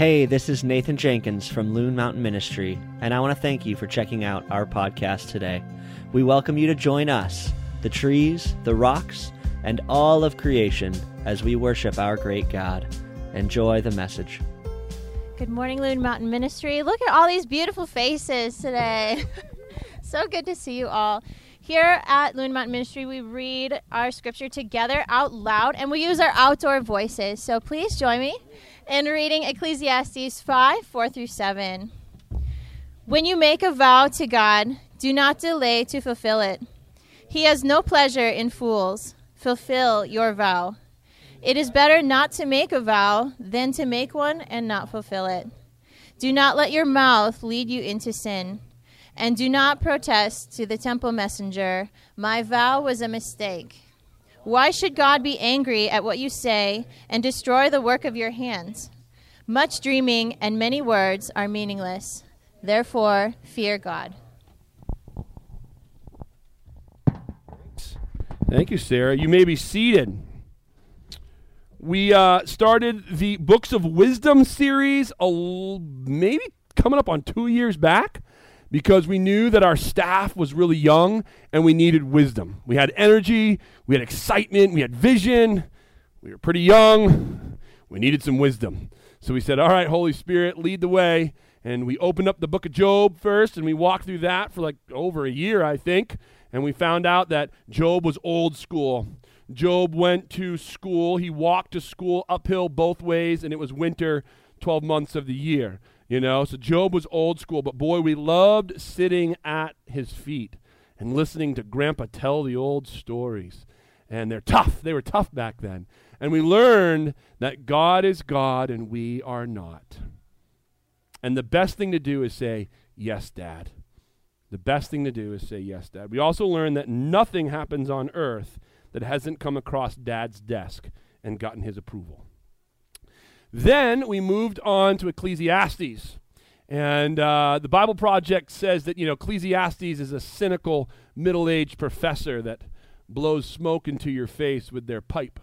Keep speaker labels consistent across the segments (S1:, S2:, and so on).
S1: Hey, this is Nathan Jenkins from Loon Mountain Ministry, and I want to thank you for checking out our podcast today. We welcome you to join us, the trees, the rocks, and all of creation as we worship our great God. Enjoy the message.
S2: Good morning, Loon Mountain Ministry. Look at all these beautiful faces today. so good to see you all. Here at Loon Mountain Ministry, we read our scripture together out loud and we use our outdoor voices. So please join me in reading Ecclesiastes 5 4 through 7. When you make a vow to God, do not delay to fulfill it. He has no pleasure in fools. Fulfill your vow. It is better not to make a vow than to make one and not fulfill it. Do not let your mouth lead you into sin. And do not protest to the temple messenger, My vow was a mistake. Why should God be angry at what you say and destroy the work of your hands? Much dreaming and many words are meaningless. Therefore, fear God.
S3: Thank you, Sarah. You may be seated. We uh, started the Books of Wisdom series maybe coming up on two years back because we knew that our staff was really young and we needed wisdom. We had energy, we had excitement, we had vision. We were pretty young. We needed some wisdom. So we said, All right, Holy Spirit, lead the way. And we opened up the book of Job first and we walked through that for like over a year, I think. And we found out that Job was old school. Job went to school. He walked to school uphill both ways, and it was winter 12 months of the year. You know, so Job was old school, but boy, we loved sitting at his feet and listening to Grandpa tell the old stories. And they're tough. They were tough back then. And we learned that God is God and we are not. And the best thing to do is say, Yes, Dad. The best thing to do is say, Yes, Dad. We also learned that nothing happens on earth that hasn't come across Dad's desk and gotten his approval. Then we moved on to Ecclesiastes. And uh, the Bible Project says that, you know, Ecclesiastes is a cynical middle aged professor that blows smoke into your face with their pipe.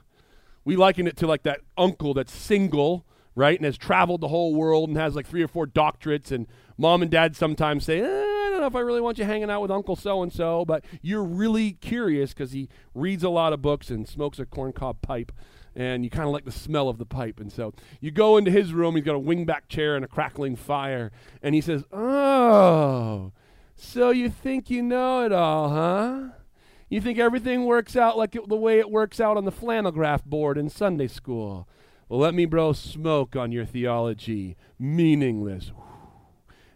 S3: We liken it to like that uncle that's single, right, and has traveled the whole world and has like three or four doctorates. And mom and dad sometimes say, eh, I don't know if I really want you hanging out with Uncle so and so, but you're really curious because he reads a lot of books and smokes a corncob pipe and you kind of like the smell of the pipe. And so you go into his room, he's got a wingback chair and a crackling fire, and he says, Oh, so you think you know it all, huh? You think everything works out like it, the way it works out on the flannelgraph board in Sunday school? Well, let me blow smoke on your theology. Meaningless.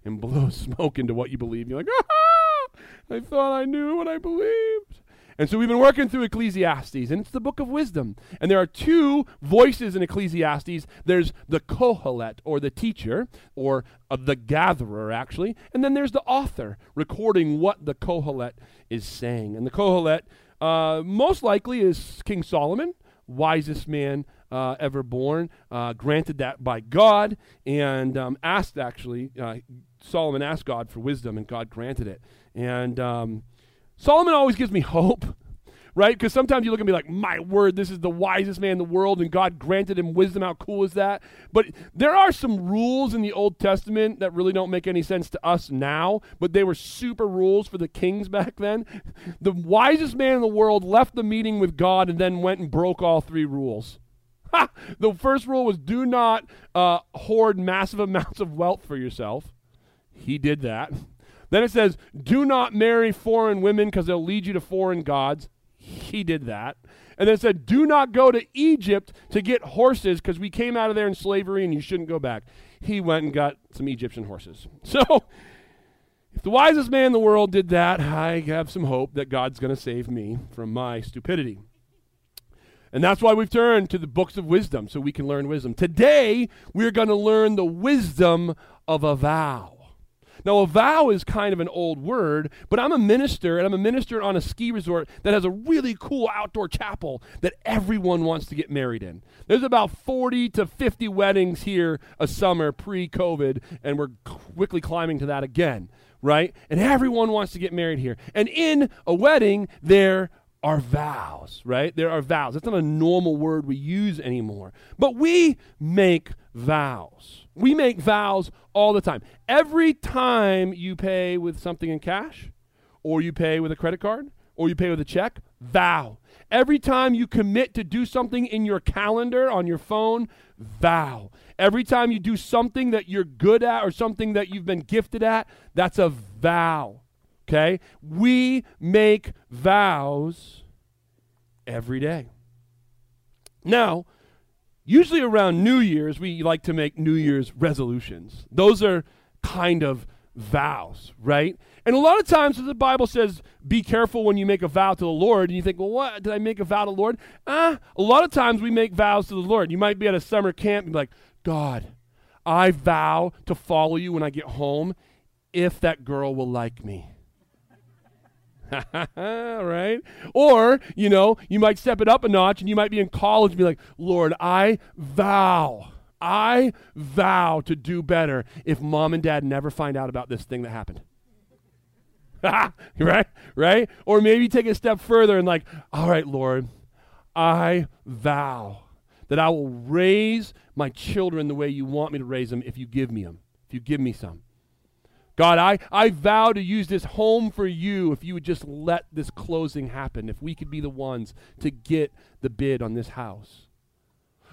S3: And blow smoke into what you believe. You're like, ah, I thought I knew what I believed. And so we've been working through Ecclesiastes, and it's the book of wisdom. And there are two voices in Ecclesiastes there's the Kohelet, or the teacher, or uh, the gatherer, actually. And then there's the author recording what the Kohelet is saying. And the Kohelet, uh, most likely, is King Solomon, wisest man uh, ever born, uh, granted that by God, and um, asked actually, uh, Solomon asked God for wisdom, and God granted it. And um, Solomon always gives me hope, right? Because sometimes you look at me like, my word, this is the wisest man in the world, and God granted him wisdom. How cool is that? But there are some rules in the Old Testament that really don't make any sense to us now, but they were super rules for the kings back then. The wisest man in the world left the meeting with God and then went and broke all three rules. Ha! The first rule was do not uh, hoard massive amounts of wealth for yourself. He did that. Then it says, do not marry foreign women because they'll lead you to foreign gods. He did that. And then it said, do not go to Egypt to get horses because we came out of there in slavery and you shouldn't go back. He went and got some Egyptian horses. So if the wisest man in the world did that, I have some hope that God's going to save me from my stupidity. And that's why we've turned to the books of wisdom so we can learn wisdom. Today, we're going to learn the wisdom of a vow. Now, a vow is kind of an old word, but I'm a minister, and I'm a minister on a ski resort that has a really cool outdoor chapel that everyone wants to get married in. There's about 40 to 50 weddings here a summer pre COVID, and we're quickly climbing to that again, right? And everyone wants to get married here. And in a wedding, there are vows, right? There are vows. That's not a normal word we use anymore. But we make vows. We make vows all the time. Every time you pay with something in cash, or you pay with a credit card, or you pay with a check, vow. Every time you commit to do something in your calendar on your phone, vow. Every time you do something that you're good at or something that you've been gifted at, that's a vow. Okay? We make vows every day. Now, usually around New Year's, we like to make New Year's resolutions. Those are kind of vows, right? And a lot of times the Bible says, be careful when you make a vow to the Lord. And you think, well, what? Did I make a vow to the Lord? Ah, a lot of times we make vows to the Lord. You might be at a summer camp and be like, God, I vow to follow you when I get home if that girl will like me. right? Or, you know, you might step it up a notch and you might be in college and be like, Lord, I vow, I vow to do better if mom and dad never find out about this thing that happened. right? Right? Or maybe take a step further and, like, all right, Lord, I vow that I will raise my children the way you want me to raise them if you give me them, if you give me some. God, I, I vow to use this home for you if you would just let this closing happen, if we could be the ones to get the bid on this house.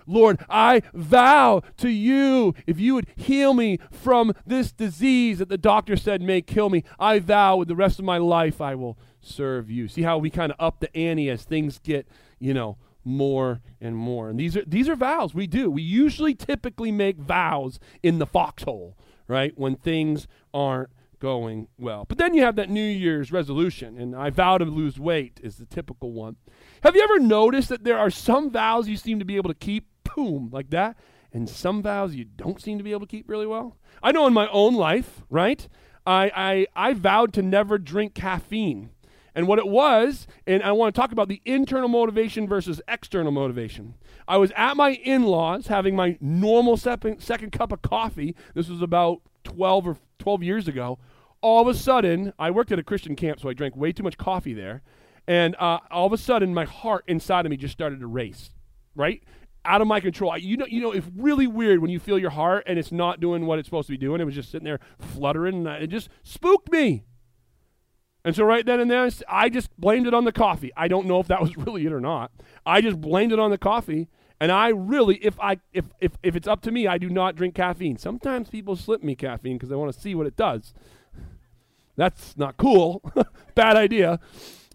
S3: Lord, I vow to you if you would heal me from this disease that the doctor said may kill me. I vow with the rest of my life I will serve you. See how we kind of up the ante as things get, you know, more and more. And these are these are vows we do. We usually typically make vows in the foxhole, right? When things aren't going well. But then you have that New Year's resolution, and I vow to lose weight is the typical one. Have you ever noticed that there are some vows you seem to be able to keep, boom, like that, and some vows you don't seem to be able to keep really well? I know in my own life, right? I, I, I vowed to never drink caffeine. And what it was, and I want to talk about the internal motivation versus external motivation. I was at my in laws having my normal second, cup of coffee. This was about 12 or 12 years ago, all of a sudden, I worked at a Christian camp, so I drank way too much coffee there. And uh, all of a sudden, my heart inside of me just started to race, right? Out of my control. You know, you know, it's really weird when you feel your heart and it's not doing what it's supposed to be doing. It was just sitting there fluttering, and it just spooked me. And so right then and there, I just blamed it on the coffee. I don't know if that was really it or not. I just blamed it on the coffee, and I really, if I if if if it's up to me, I do not drink caffeine. Sometimes people slip me caffeine because they want to see what it does. That's not cool. Bad idea.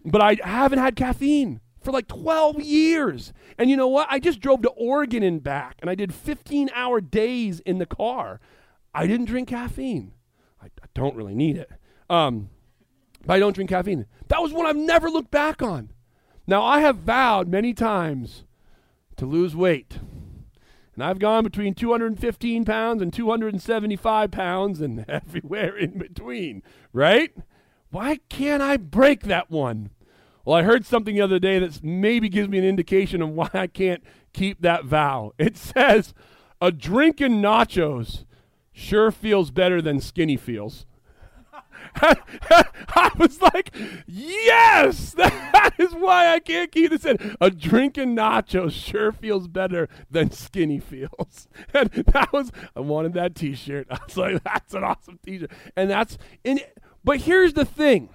S3: But I haven't had caffeine for like 12 years. And you know what? I just drove to Oregon and back, and I did 15 hour days in the car. I didn't drink caffeine. I, I don't really need it. Um, but I don't drink caffeine. That was one I've never looked back on. Now, I have vowed many times to lose weight. And I've gone between 215 pounds and 275 pounds and everywhere in between, right? Why can't I break that one? Well, I heard something the other day that maybe gives me an indication of why I can't keep that vow. It says, a drink in nachos sure feels better than skinny feels. I was like, yes, that is why I can't keep this in. A drinking nacho sure feels better than skinny feels. And that was, I wanted that t shirt. I was like, that's an awesome t shirt. And that's, in, but here's the thing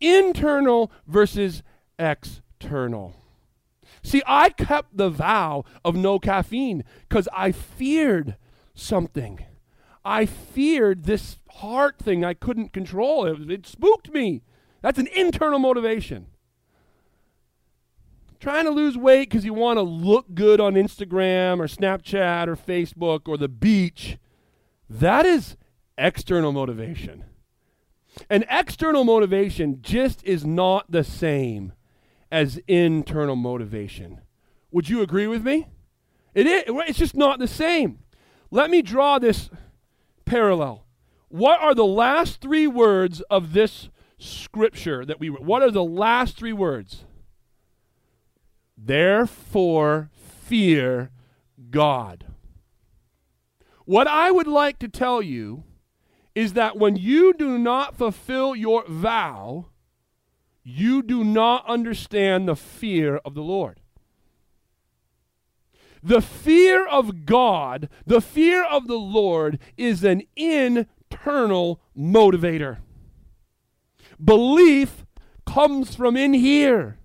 S3: internal versus external. See, I kept the vow of no caffeine because I feared something. I feared this heart thing I couldn't control. It, it spooked me. That's an internal motivation. Trying to lose weight because you want to look good on Instagram or Snapchat or Facebook or the beach, that is external motivation. And external motivation just is not the same as internal motivation. Would you agree with me? It is, it's just not the same. Let me draw this parallel. What are the last three words of this scripture that we What are the last three words? Therefore, fear God. What I would like to tell you is that when you do not fulfill your vow, you do not understand the fear of the Lord. The fear of God, the fear of the Lord, is an internal motivator. Belief comes from in here.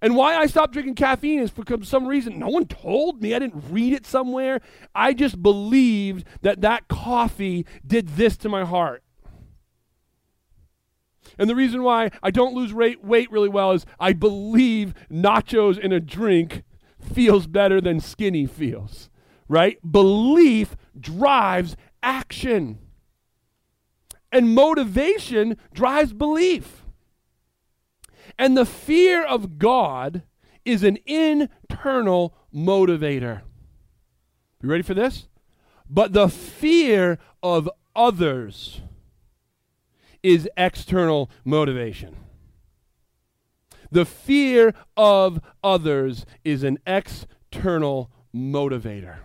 S3: And why I stopped drinking caffeine is for some reason no one told me. I didn't read it somewhere. I just believed that that coffee did this to my heart. And the reason why I don't lose weight, weight really well is I believe nachos in a drink feels better than skinny feels, right? Belief drives action. And motivation drives belief. And the fear of God is an internal motivator. You ready for this? But the fear of others is external motivation. The fear of others is an external motivator.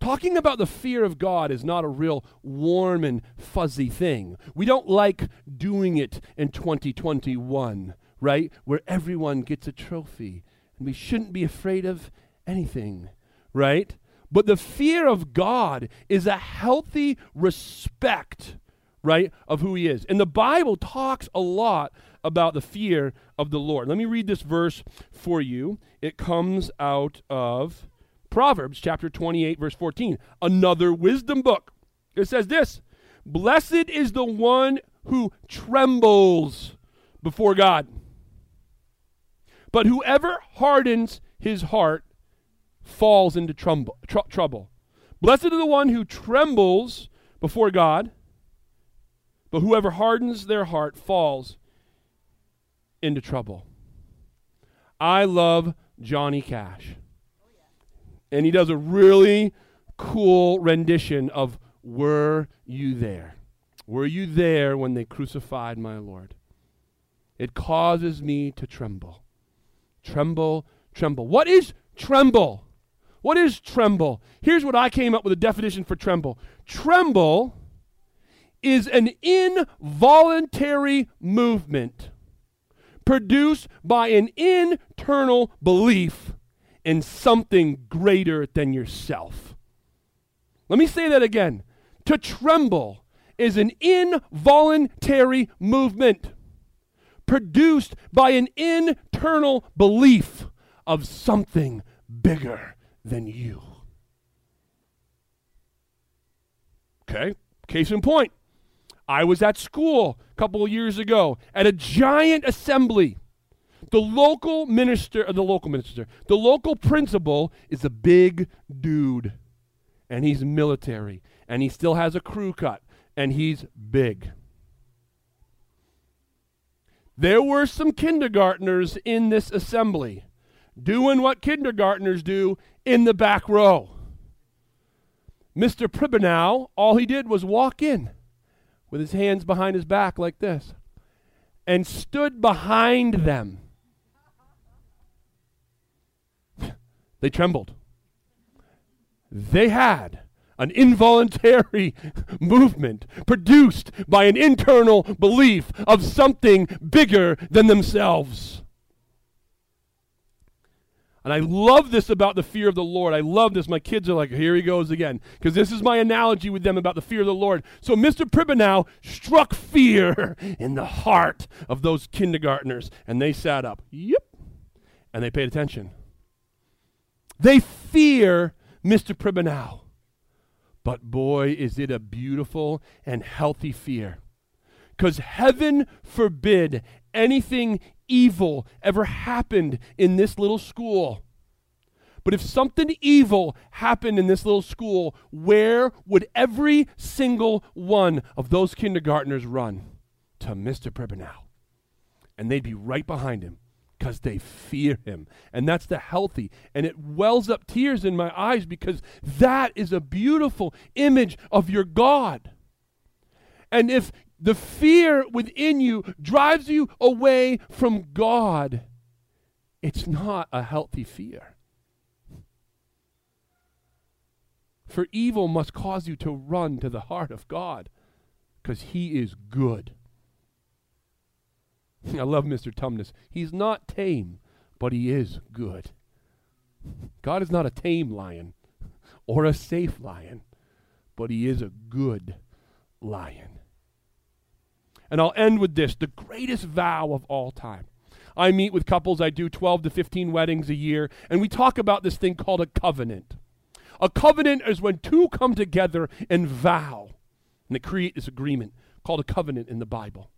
S3: Talking about the fear of God is not a real warm and fuzzy thing. We don't like doing it in 2021, right? Where everyone gets a trophy. And we shouldn't be afraid of anything, right? But the fear of God is a healthy respect, right, of who He is. And the Bible talks a lot about the fear of the Lord. Let me read this verse for you. It comes out of Proverbs chapter 28, verse 14, another wisdom book. It says this Blessed is the one who trembles before God. But whoever hardens his heart falls into trumble, tr- trouble. Blessed is the one who trembles before God, but whoever hardens their heart falls into trouble. I love Johnny Cash and he does a really cool rendition of Were You There? Were you there when they crucified my Lord? It causes me to tremble. Tremble, tremble. What is tremble? What is tremble? Here's what I came up with a definition for tremble tremble is an involuntary movement produced by an internal belief in something greater than yourself. Let me say that again. To tremble is an involuntary movement produced by an internal belief of something bigger than you. Okay, case in point. I was at school a couple of years ago at a giant assembly the local minister, uh, the local minister, the local principal is a big dude, and he's military, and he still has a crew cut, and he's big. There were some kindergartners in this assembly doing what kindergartners do in the back row. Mr. Pribanow, all he did was walk in with his hands behind his back like this and stood behind them They trembled. They had an involuntary movement produced by an internal belief of something bigger than themselves. And I love this about the fear of the Lord. I love this. My kids are like, here he goes again. Because this is my analogy with them about the fear of the Lord. So Mr. Pribanow struck fear in the heart of those kindergartners. And they sat up. Yep. And they paid attention. They fear Mr. Pribanow. But boy, is it a beautiful and healthy fear. Because heaven forbid anything evil ever happened in this little school. But if something evil happened in this little school, where would every single one of those kindergartners run? To Mr. Pribanow. And they'd be right behind him because they fear him. And that's the healthy. And it wells up tears in my eyes because that is a beautiful image of your God. And if the fear within you drives you away from God, it's not a healthy fear. For evil must cause you to run to the heart of God because he is good. I love Mr. Tumnus. He's not tame, but he is good. God is not a tame lion or a safe lion, but he is a good lion. And I'll end with this the greatest vow of all time. I meet with couples, I do 12 to 15 weddings a year, and we talk about this thing called a covenant. A covenant is when two come together and vow, and they create this agreement called a covenant in the Bible.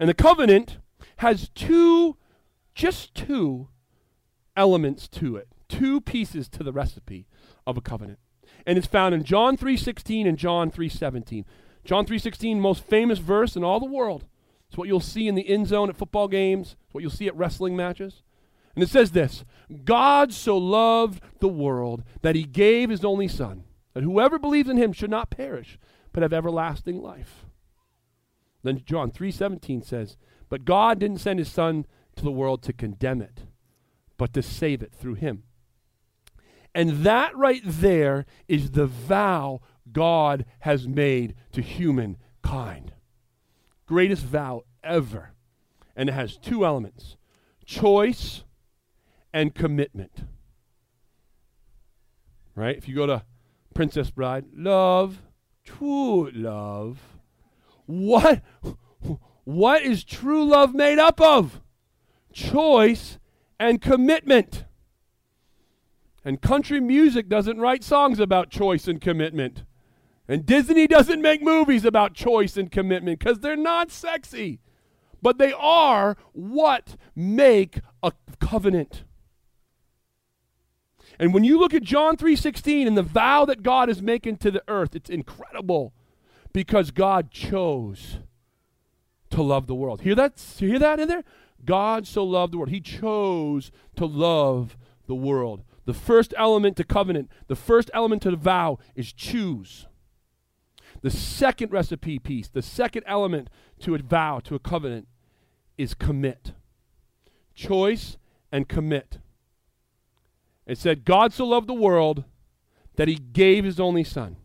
S3: And the covenant has two, just two elements to it, two pieces to the recipe of a covenant. And it's found in John 3:16 and John 3:17. John 3:16 most famous verse in all the world. It's what you'll see in the end zone at football games, it's what you'll see at wrestling matches. And it says this, God so loved the world that he gave his only son, that whoever believes in him should not perish, but have everlasting life. Then John 3:17 says, "But God didn't send his son to the world to condemn it, but to save it through him." And that right there is the vow God has made to humankind. Greatest vow ever. And it has two elements choice and commitment. Right? If you go to Princess Bride, love, true love. What what is true love made up of? Choice and commitment. And country music doesn't write songs about choice and commitment. And Disney doesn't make movies about choice and commitment because they're not sexy. But they are what make a covenant. And when you look at John 3:16 and the vow that God is making to the earth, it's incredible because God chose to love the world. Hear that? Hear that in there? God so loved the world. He chose to love the world. The first element to covenant, the first element to the vow is choose. The second recipe piece, the second element to a vow, to a covenant, is commit. Choice and commit. It said, God so loved the world that he gave his only son.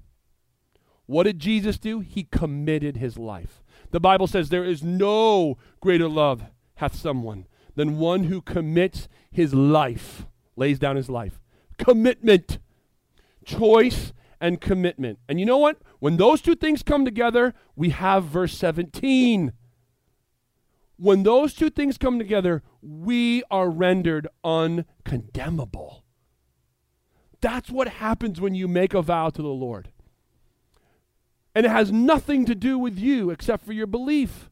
S3: What did Jesus do? He committed his life. The Bible says there is no greater love hath someone than one who commits his life, lays down his life. Commitment, choice, and commitment. And you know what? When those two things come together, we have verse 17. When those two things come together, we are rendered uncondemnable. That's what happens when you make a vow to the Lord. And it has nothing to do with you except for your belief.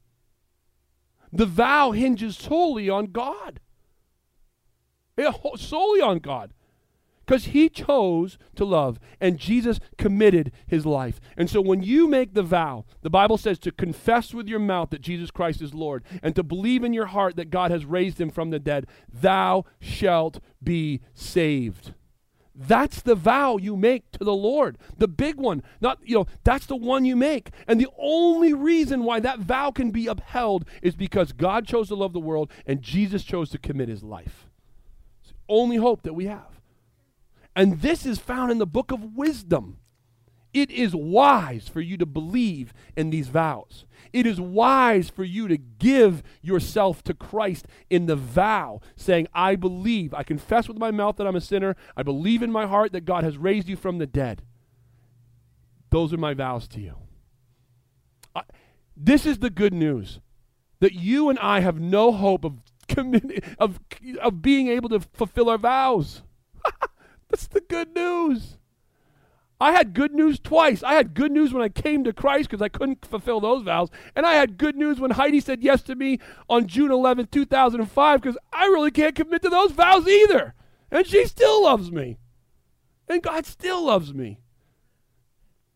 S3: The vow hinges solely on God. It, solely on God because he chose to love and Jesus committed his life. And so when you make the vow, the Bible says to confess with your mouth that Jesus Christ is Lord and to believe in your heart that God has raised him from the dead, thou shalt be saved. That's the vow you make to the Lord. The big one. Not, you know, that's the one you make. And the only reason why that vow can be upheld is because God chose to love the world and Jesus chose to commit his life. It's the only hope that we have. And this is found in the book of wisdom. It is wise for you to believe in these vows. It is wise for you to give yourself to Christ in the vow, saying, I believe, I confess with my mouth that I'm a sinner, I believe in my heart that God has raised you from the dead. Those are my vows to you. I, this is the good news that you and I have no hope of, of, of being able to fulfill our vows. That's the good news. I had good news twice. I had good news when I came to Christ because I couldn't fulfill those vows. And I had good news when Heidi said yes to me on June 11, 2005, because I really can't commit to those vows either. And she still loves me. And God still loves me.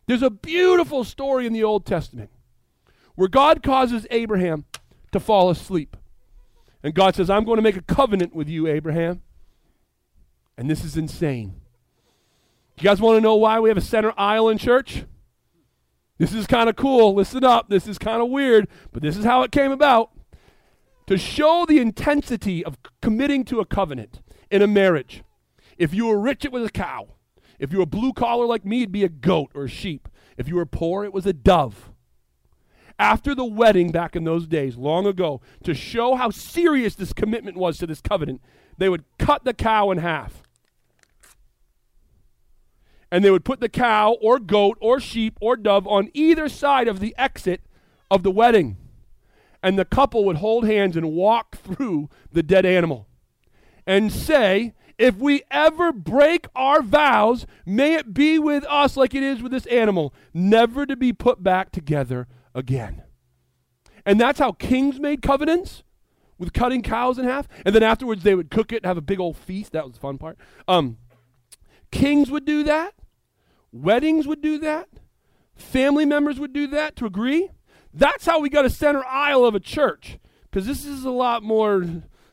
S3: There's a beautiful story in the Old Testament where God causes Abraham to fall asleep. And God says, I'm going to make a covenant with you, Abraham. And this is insane. You guys want to know why we have a center aisle in church? This is kind of cool. Listen up. This is kind of weird, but this is how it came about. To show the intensity of committing to a covenant in a marriage. If you were rich, it was a cow. If you were blue collar like me, it'd be a goat or a sheep. If you were poor, it was a dove. After the wedding back in those days, long ago, to show how serious this commitment was to this covenant, they would cut the cow in half and they would put the cow or goat or sheep or dove on either side of the exit of the wedding. And the couple would hold hands and walk through the dead animal and say, If we ever break our vows, may it be with us like it is with this animal, never to be put back together again. And that's how kings made covenants with cutting cows in half. And then afterwards, they would cook it and have a big old feast. That was the fun part. Um, kings would do that. Weddings would do that. Family members would do that to agree. That's how we got a center aisle of a church. Because this is a lot more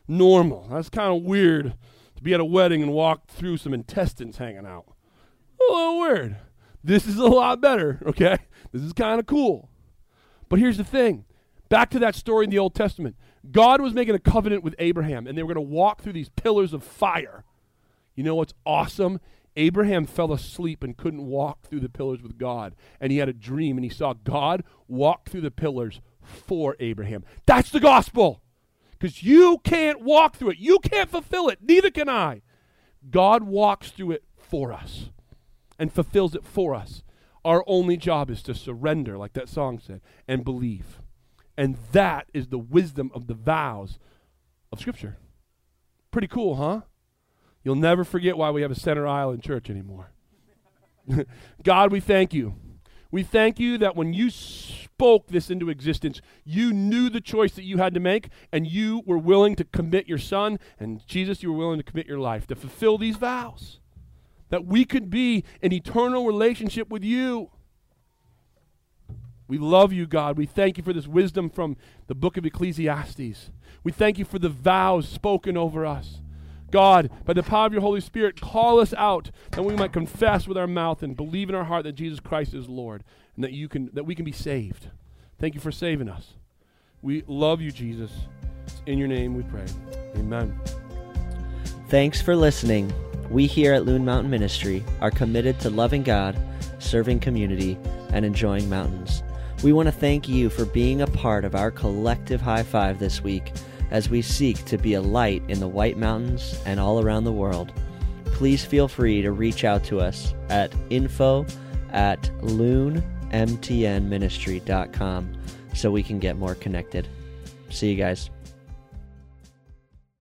S3: normal. That's kind of weird to be at a wedding and walk through some intestines hanging out. A little weird. This is a lot better, okay? This is kind of cool. But here's the thing back to that story in the Old Testament. God was making a covenant with Abraham, and they were going to walk through these pillars of fire. You know what's awesome? Abraham fell asleep and couldn't walk through the pillars with God. And he had a dream, and he saw God walk through the pillars for Abraham. That's the gospel. Because you can't walk through it, you can't fulfill it, neither can I. God walks through it for us and fulfills it for us. Our only job is to surrender, like that song said, and believe. And that is the wisdom of the vows of Scripture. Pretty cool, huh? You'll never forget why we have a center aisle in church anymore. God, we thank you. We thank you that when you spoke this into existence, you knew the choice that you had to make, and you were willing to commit your son, and Jesus, you were willing to commit your life to fulfill these vows. That we could be in eternal relationship with you. We love you, God. We thank you for this wisdom from the book of Ecclesiastes. We thank you for the vows spoken over us. God, by the power of your Holy Spirit, call us out that we might confess with our mouth and believe in our heart that Jesus Christ is Lord and that you can that we can be saved. Thank you for saving us. We love you, Jesus. In your name we pray. Amen.
S1: Thanks for listening. We here at Loon Mountain Ministry are committed to loving God, serving community, and enjoying mountains. We want to thank you for being a part of our collective high five this week as we seek to be a light in the White Mountains and all around the world. Please feel free to reach out to us at info at loonmtnministry.com so we can get more connected. See you guys.